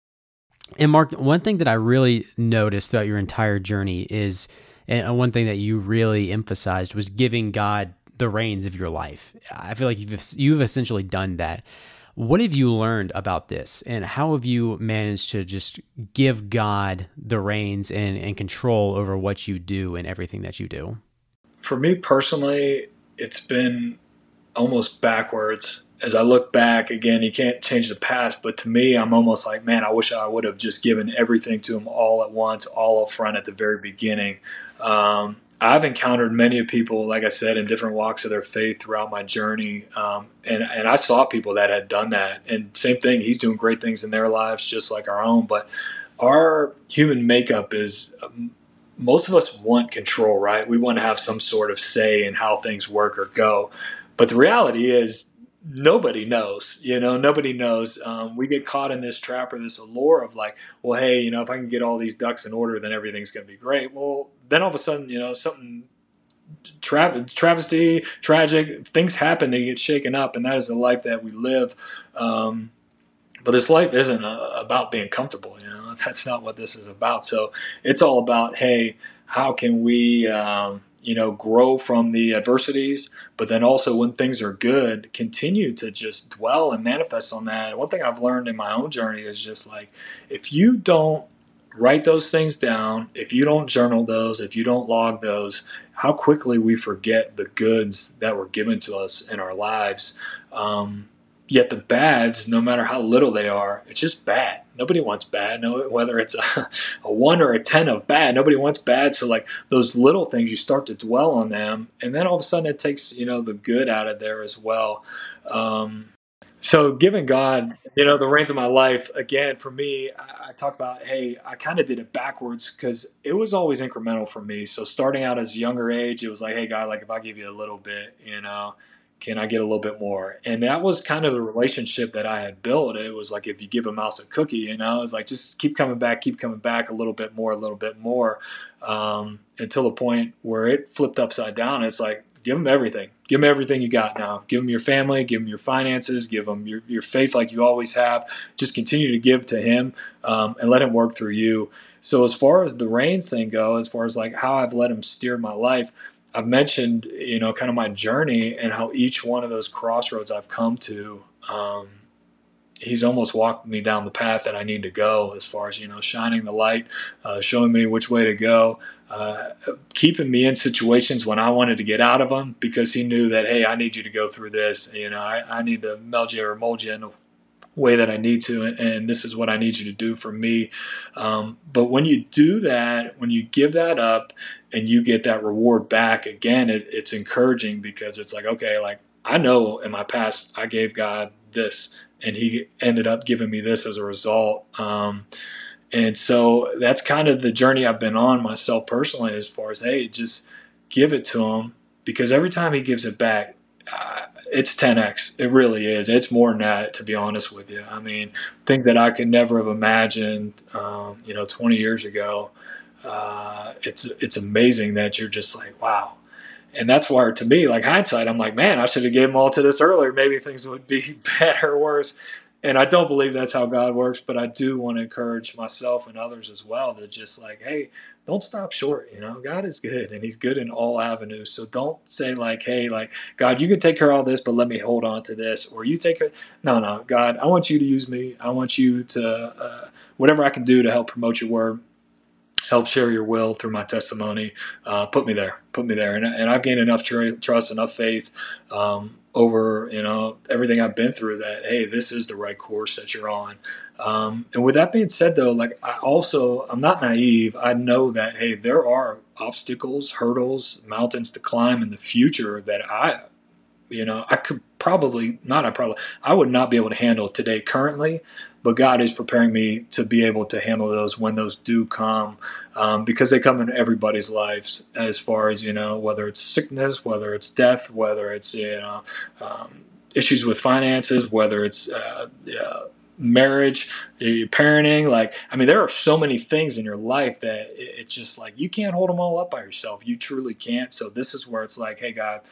And Mark, one thing that I really noticed throughout your entire journey is, and one thing that you really emphasized was giving God the reins of your life. I feel like you've you've essentially done that. What have you learned about this, and how have you managed to just give God the reins and, and control over what you do and everything that you do? For me personally, it's been almost backwards. As I look back, again, you can't change the past, but to me, I'm almost like, man, I wish I would have just given everything to him all at once, all up front at the very beginning. Um, I've encountered many of people, like I said, in different walks of their faith throughout my journey, um, and and I saw people that had done that. And same thing, he's doing great things in their lives, just like our own. But our human makeup is um, most of us want control, right? We want to have some sort of say in how things work or go. But the reality is, nobody knows you know nobody knows um, we get caught in this trap or this allure of like well hey you know if i can get all these ducks in order then everything's going to be great well then all of a sudden you know something tra- travesty tragic things happen they get shaken up and that is the life that we live um, but this life isn't uh, about being comfortable you know that's not what this is about so it's all about hey how can we um, you know, grow from the adversities, but then also when things are good, continue to just dwell and manifest on that. One thing I've learned in my own journey is just like if you don't write those things down, if you don't journal those, if you don't log those, how quickly we forget the goods that were given to us in our lives. Um, Yet the bads, no matter how little they are, it's just bad. Nobody wants bad. No, whether it's a, a one or a ten of bad, nobody wants bad. So like those little things, you start to dwell on them, and then all of a sudden it takes you know the good out of there as well. Um, so giving God, you know, the reins of my life again for me, I talked about, hey, I kind of did it backwards because it was always incremental for me. So starting out as younger age, it was like, hey, guy, like if I give you a little bit, you know, can I get a little bit more? And that was kind of the relationship that I had built. It was like if you give a mouse a cookie, you know, it's like just keep coming back, keep coming back a little bit more, a little bit more, um, until the point where it flipped upside down. It's like give them everything, give them everything you got now. Give them your family, give them your finances, give them your, your faith like you always have. Just continue to give to Him um, and let Him work through you. So as far as the reins thing go, as far as like how I've let Him steer my life I've mentioned, you know, kind of my journey and how each one of those crossroads I've come to, um, he's almost walked me down the path that I need to go as far as, you know, shining the light, uh, showing me which way to go, uh, keeping me in situations when I wanted to get out of them because he knew that, hey, I need you to go through this. You know, I, I need to meld you or mold you in the way that I need to, and this is what I need you to do for me. Um, but when you do that, when you give that up and you get that reward back, again, it, it's encouraging because it's like, okay, like I know in my past I gave God this, and He ended up giving me this as a result. Um, and so that's kind of the journey I've been on myself personally, as far as hey, just give it to Him because every time He gives it back, it's 10x. It really is. It's more than that, to be honest with you. I mean, things that I could never have imagined, um, you know, 20 years ago. Uh, it's it's amazing that you're just like, wow. And that's where, to me, like hindsight, I'm like, man, I should have gave them all to this earlier. Maybe things would be better or worse. And I don't believe that's how God works, but I do want to encourage myself and others as well to just like, hey, don't stop short. You know, God is good and He's good in all avenues. So don't say like, hey, like God, you can take care of all this, but let me hold on to this, or you take care. No, no, God, I want you to use me. I want you to uh, whatever I can do to help promote your word help share your will through my testimony. Uh, put me there, put me there, and, and I've gained enough tr- trust, enough faith um, over you know everything I've been through that hey, this is the right course that you're on. Um, and with that being said, though, like I also I'm not naive. I know that hey, there are obstacles, hurdles, mountains to climb in the future that I, you know, I could probably not. I probably I would not be able to handle today currently but God is preparing me to be able to handle those when those do come, um, because they come in everybody's lives. As far as you know, whether it's sickness, whether it's death, whether it's you know um, issues with finances, whether it's uh, marriage, parenting. Like, I mean, there are so many things in your life that it's just like you can't hold them all up by yourself. You truly can't. So this is where it's like, hey, God,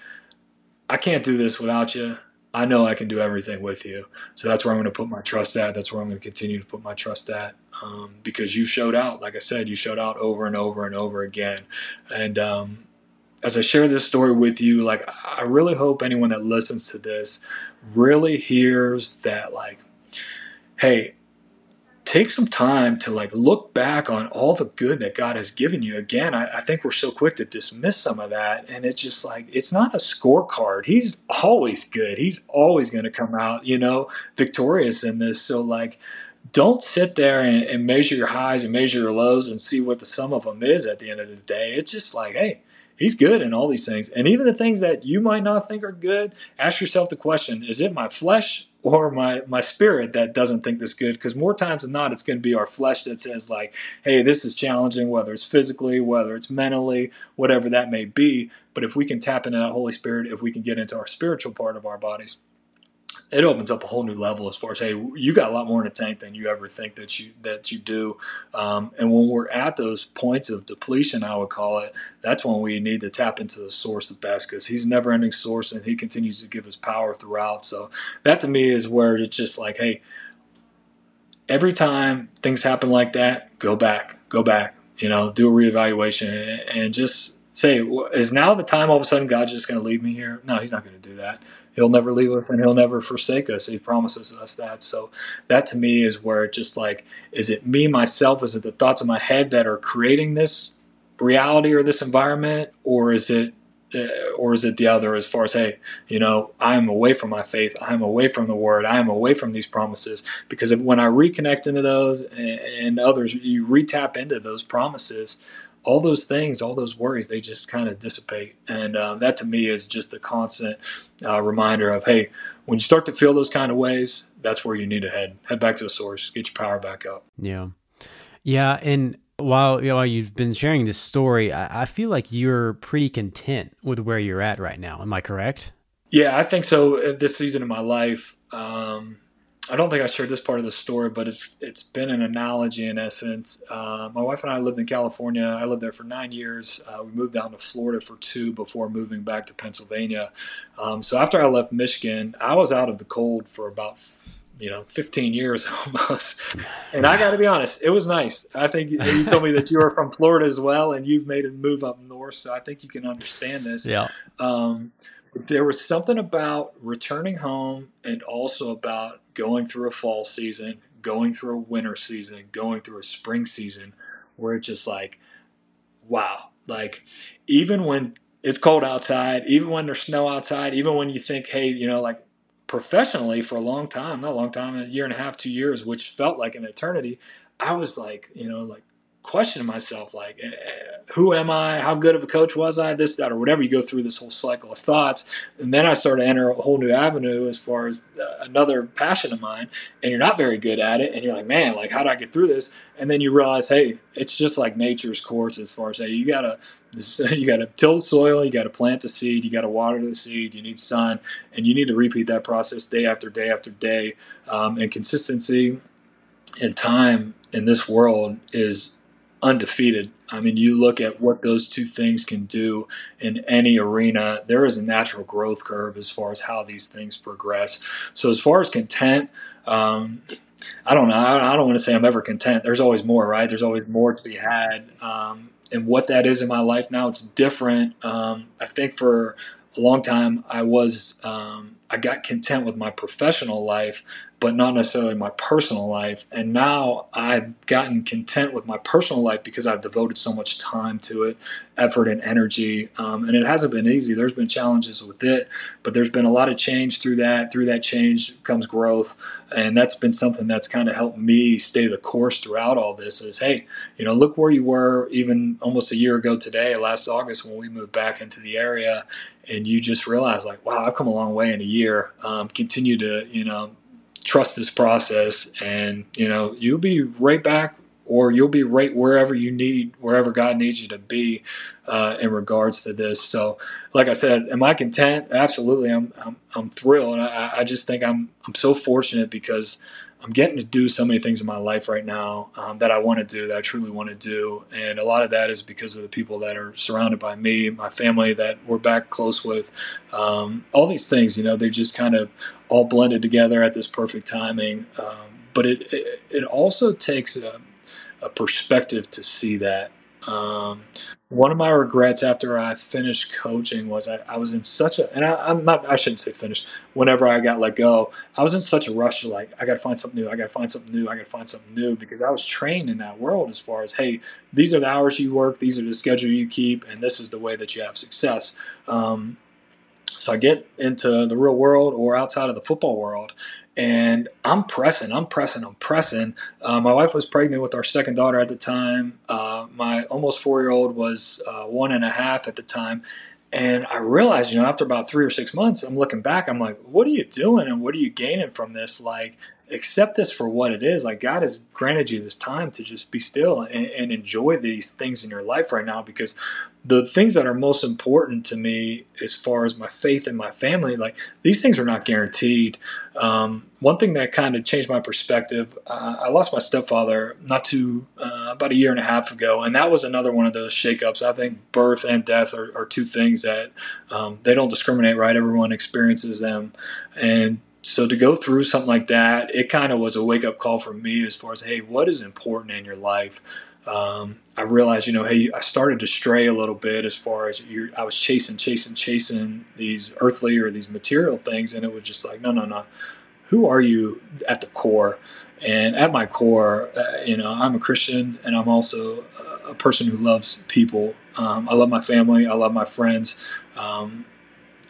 I can't do this without you. I know I can do everything with you. So that's where I'm going to put my trust at. That's where I'm going to continue to put my trust at. Um, because you showed out, like I said, you showed out over and over and over again. And um, as I share this story with you, like I really hope anyone that listens to this really hears that, like, hey, take some time to like look back on all the good that God has given you. Again, I, I, think we're so quick to dismiss some of that. And it's just like, it's not a scorecard. He's always good. He's always going to come out, you know, victorious in this. So, like, don't sit there and, and measure your highs and measure your lows and see what the sum of them is at the end of the day. It's just like, hey, he's good in all these things. And even the things that you might not think are good, ask yourself the question is it my flesh or my my spirit that doesn't think this good because more times than not it's going to be our flesh that says like hey this is challenging whether it's physically whether it's mentally whatever that may be. But if we can tap into that holy spirit if we can get into our spiritual part of our bodies it opens up a whole new level as far as hey you got a lot more in the tank than you ever think that you that you do. Um, and when we're at those points of depletion i would call it that's when we need to tap into the source of best because he's never ending source and he continues to give us power throughout. So that to me is where it's just like hey every time things happen like that go back go back you know do a reevaluation and just say is now the time all of a sudden god's just going to leave me here? No he's not going to do that he'll never leave us and he'll never forsake us. He promises us that. So that to me is where it just like, is it me, myself? Is it the thoughts in my head that are creating this reality or this environment? Or is it, uh, or is it the other as far as, hey, you know, I'm away from my faith. I'm away from the word. I am away from these promises because if, when I reconnect into those and, and others, you retap into those promises, all those things, all those worries, they just kind of dissipate. And um, that to me is just a constant uh, reminder of, hey, when you start to feel those kind of ways, that's where you need to head. Head back to the source, get your power back up. Yeah. Yeah. And while, you know, while you've been sharing this story, I, I feel like you're pretty content with where you're at right now. Am I correct? Yeah, I think so. This season of my life, um, I don't think I shared this part of the story, but it's it's been an analogy in essence. Uh, my wife and I lived in California. I lived there for nine years. Uh, we moved down to Florida for two before moving back to Pennsylvania. Um, so after I left Michigan, I was out of the cold for about you know 15 years almost. And I got to be honest, it was nice. I think you told me that you are from Florida as well, and you've made a move up north, so I think you can understand this. Yeah. Um, there was something about returning home and also about going through a fall season, going through a winter season, going through a spring season where it's just like, wow. Like, even when it's cold outside, even when there's snow outside, even when you think, hey, you know, like professionally for a long time, not a long time, a year and a half, two years, which felt like an eternity, I was like, you know, like questioning myself like, eh, who am I? How good of a coach was I? This, that, or whatever. You go through this whole cycle of thoughts. And then I start to enter a whole new avenue as far as uh, another passion of mine. And you're not very good at it. And you're like, man, like, how do I get through this? And then you realize, hey, it's just like nature's course as far as, hey, you got to, you got to till the soil, you got to plant the seed, you got to water the seed, you need sun, and you need to repeat that process day after day after day. Um, and consistency and time in this world is undefeated. I mean, you look at what those two things can do in any arena. There is a natural growth curve as far as how these things progress. So, as far as content, um, I don't know. I, don't want to say I'm ever content. There's always more, right? There's always more to be had. Um, and what that is in my life now, it's different. Um, I think for a long time, I was um, I got content with my professional life, but not necessarily my personal life. And now I've gotten content with my personal life because I've devoted so much time to it, effort and energy. Um, and it hasn't been easy. There's been challenges with it, but there's been a lot of change through that. Through that change comes growth. And that's been something that's kind of helped me stay the course throughout all this is, hey, you know, look where you were even almost a year ago today, last August, when we moved back into the area. And you just realize, like, wow, I've come a long way in a year. Um, continue to, you know, trust this process and you know you'll be right back or you'll be right wherever you need wherever god needs you to be uh, in regards to this. So like i said am i content? Absolutely. I'm i'm, I'm thrilled. I, I just think i'm i'm so fortunate because I'm getting to do so many things in my life right now um, that I want to do, that I truly want to do. And a lot of that is because of the people that are surrounded by me, my family that we're back close with. Um, all these things, you know, they just kind of all blended together at this perfect timing. Um, but it, it, it, also takes a, a perspective to see that. Um, one of my regrets after I finished coaching was I, I was in such a, and I, am not, I shouldn't say finished. Whenever I got let go, I was in such a rush to like, I got to find something new. I got to find something new. I got to find something new because I was trained in that world as far as, hey, these are the hours you work, these are the schedule you keep, and this is the way that you have success. Um, so I get into the real world or outside of the football world, and I'm pressing, I'm pressing, I'm pressing. Uh, my wife was pregnant with our second daughter at the time. Uh, my almost four year old was uh, one and a half at the time. And I realized, you know, after about three or six months, I'm looking back, I'm like, what are you doing and what are you gaining from this? Like, accept this for what it is. Like God has granted you this time to just be still and, and, enjoy these things in your life right now because the things that are most important to me as far as my faith and my family, like these things are not guaranteed. Um, one thing that kind of changed my perspective, uh, I lost my stepfather not too, uh, about a year and a half ago. And that was another one of those shakeups. I think birth and death are, are two things that um, they don't discriminate, right? Everyone experiences them. And so to go through something like that, it kind of was a wake up call for me as far as, hey, what is important in your life? Um, I realized, you know, hey, I started to stray a little bit as far as I was chasing, chasing, chasing these earthly or these material things, and it was just like, no, no, no. Who are you at the core? And at my core, uh, you know, I'm a Christian, and I'm also a person who loves people. Um, I love my family. I love my friends. Um,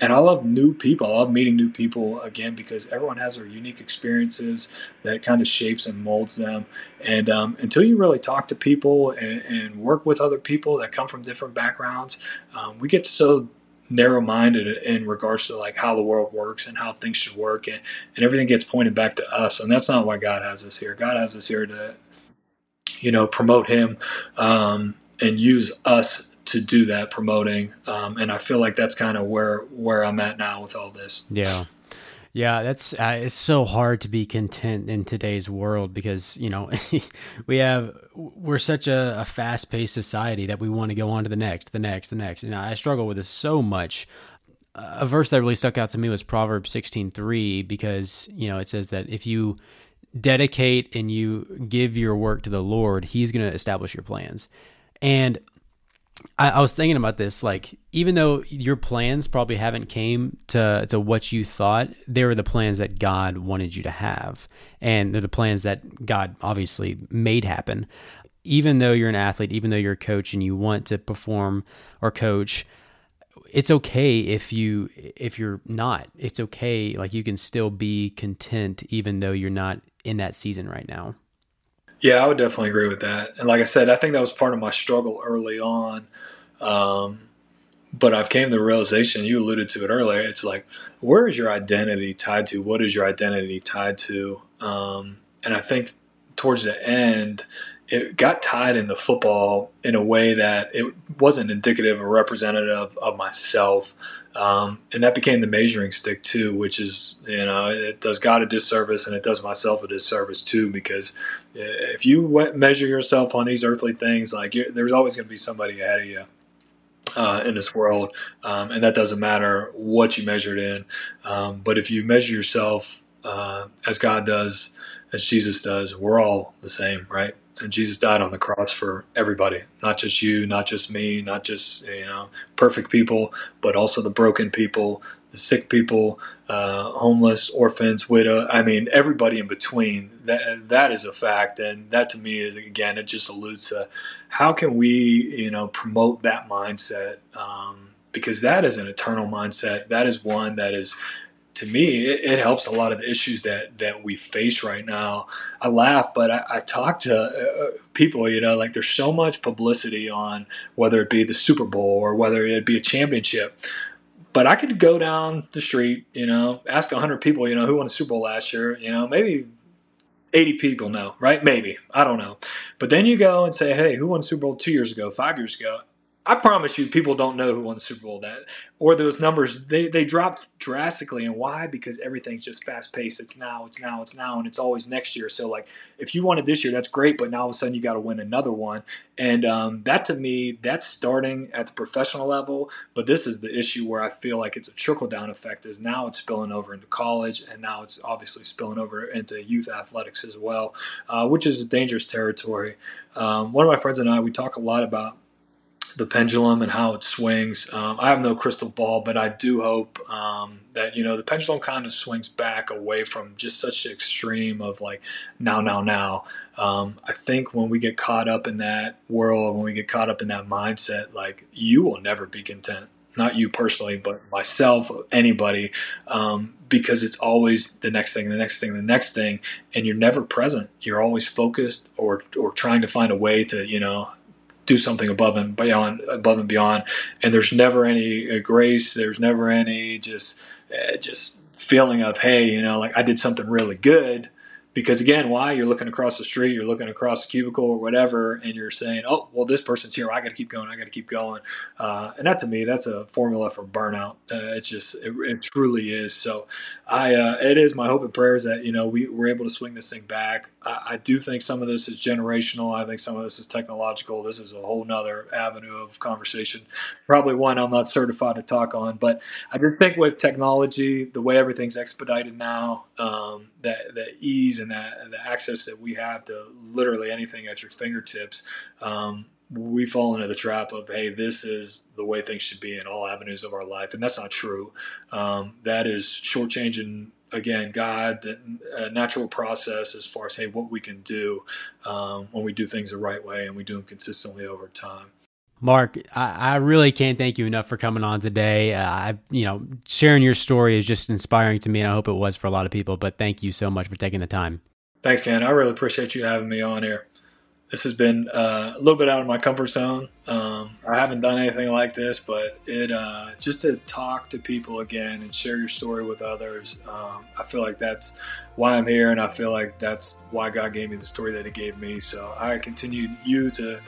and I love new people. I love meeting new people again because everyone has their unique experiences that kind of shapes and molds them. And um, until you really talk to people and, and, work with other people that come from different backgrounds, um, we get so narrow-minded in regards to like how the world works and how things should work, and, and everything gets pointed back to us. And that's not why God has us here. God has us here to, you know, promote Him um, and use us to do that promoting. Um, and I feel like that's kind of where where I'm at now with all this. Yeah. Yeah, that's uh, it's so hard to be content in today's world because you know we have we're such a, a fast paced society that we want to go on to the next, the next, the next. And I struggle with this so much. A verse that really stuck out to me was Proverbs sixteen three because you know it says that if you dedicate and you give your work to the Lord, He's going to establish your plans. And I, I, was thinking about this. Like, even though your plans probably haven't came to to what you thought, they were the plans that God wanted you to have, and they're the plans that God obviously made happen. Even though you're an athlete, even though you're a coach, and you want to perform or coach, it's okay if you if you're not. It's okay. Like you can still be content, even though you're not in that season right now. Yeah, I would definitely agree with that. And like I said, I think that was part of my struggle early on. Um, but I've came to the realization, you alluded to it earlier, it's like, where is your identity tied to? What is your identity tied to? Um, and I think towards the end, it got tied into football in a way that it wasn't indicative or representative of myself. Um, and that became the measuring stick too, which is, you know, it does God a disservice and it does myself a disservice too, because if you measure yourself on these earthly things, like there's always going to be somebody ahead of you. Uh, in this world, um, and that doesn't matter what you measured in. Um, but if you measure yourself uh, as God does, as Jesus does, we're all the same, right? And Jesus died on the cross for everybody, not just you, not just me, not just you know perfect people, but also the broken people, the sick people, uh, homeless, orphans, widow. I mean, everybody in between. That that is a fact, and that to me is again, it just alludes to how can we you know promote that mindset. Um, because that is an eternal mindset. That is one that is to me, it, it, helps a lot of the issues that that we face right now. I laugh, but I, I talk to uh, people. You know, like there's so much publicity on whether it be the Super Bowl or whether it be a championship. But I could go down the street, you know, ask 100 people, you know, who won the Super Bowl last year. You know, maybe 80 people know, right? Maybe. I don't know. But then you go and say, hey, who won Super Bowl two years ago, five years ago? I promise you, people don't know who won the Super Bowl that or those numbers. They they dropped drastically, and why? Because everything's just fast paced. It's now, it's now, it's now, and it's always next year. So like, if you won it this year, that's great, but now all of a sudden you got to win another one, and um, that to me, that's starting at the professional level. But this is the issue where I feel like it's a trickle down effect. Is now it's spilling over into college, and now it's obviously spilling over into youth athletics as well, uh, which is dangerous territory. Um, one of my friends and I, we talk a lot about the pendulum and how it swings. Um, I have no crystal ball, but I do hope um, that you know the pendulum kind of swings back away from just such an extreme of like now, now, now. Um, I think when we get caught up in that world, when we get caught up in that mindset, like you will never be content. Not you personally, but myself, anybody, um, because it's always the next thing, the next thing, the next thing, and you're never present. You're always focused or or trying to find a way to you know do something above and beyond, above and beyond. And there's never any uh, grace. There's never any just, uh, just feeling of, hey, you know, like I did something really good because again why? You're looking across the street you're looking across the cubicle or whatever and you're saying oh well this person's here. I got to keep going i got to keep going. Uh, and that to me that's a formula for burnout. Uh, it's just it, it, truly is. So i uh, it is my hope and prayers that you know we, we're able to swing this thing back. I, I, do think some of this is generational. I think some of this is technological. This is a whole nother avenue of conversation. Probably one i'm not certified to talk on but i just think with technology the way everything's expedited now um, that that ease and that and the access that we have to literally anything at your fingertips, um, we fall into the trap of hey, this is the way things should be in all avenues of our life, and that's not true. Um, that is shortchanging again God, the natural process as far as hey, what we can do um, when we do things the right way and we do them consistently over time. Mark, I, I, really can't thank you enough for coming on today. Uh, I, you know, sharing your story is just inspiring to me, and I hope it was for a lot of people. But thank you so much for taking the time. Thanks, Ken. I really appreciate you having me on here. This has been uh, a little bit out of my comfort zone. Um, I haven't done anything like this, but it uh, just to talk to people again and share your story with others. Um, I feel like that's why I'm here, and I feel like that's why God gave me the story that He gave me. So I continue you to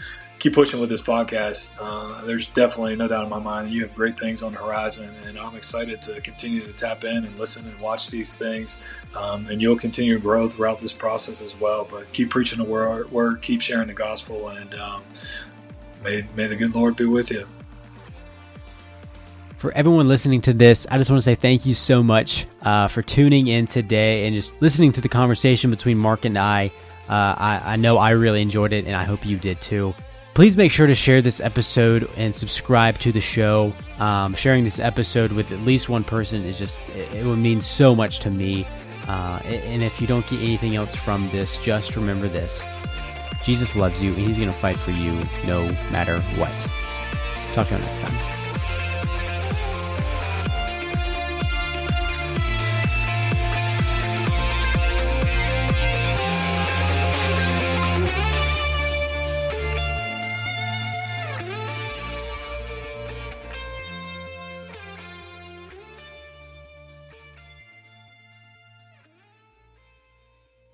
keep pushing with this podcast. Uh, there's definitely no doubt in my mind you have great things on the horizon, and I'm excited to continue to tap in and listen and watch these things. Um, and you'll continue to grow throughout this process as well. But keep preaching the word, word keep sharing the gospel, and um, may, may the good Lord be with you. For everyone listening to this, I just want to say thank you so much uh, for tuning in today and just listening to the conversation between Mark and I. Uh, I, I know I really enjoyed it, and I hope you did too. Please make sure to share this episode and subscribe to the show. Um, sharing this episode with at least one person is just, it, would mean so much to me. Uh, and if you don't get anything else from this, just remember this Jesus loves you and he's going to fight for you no matter what. Talk to you next time.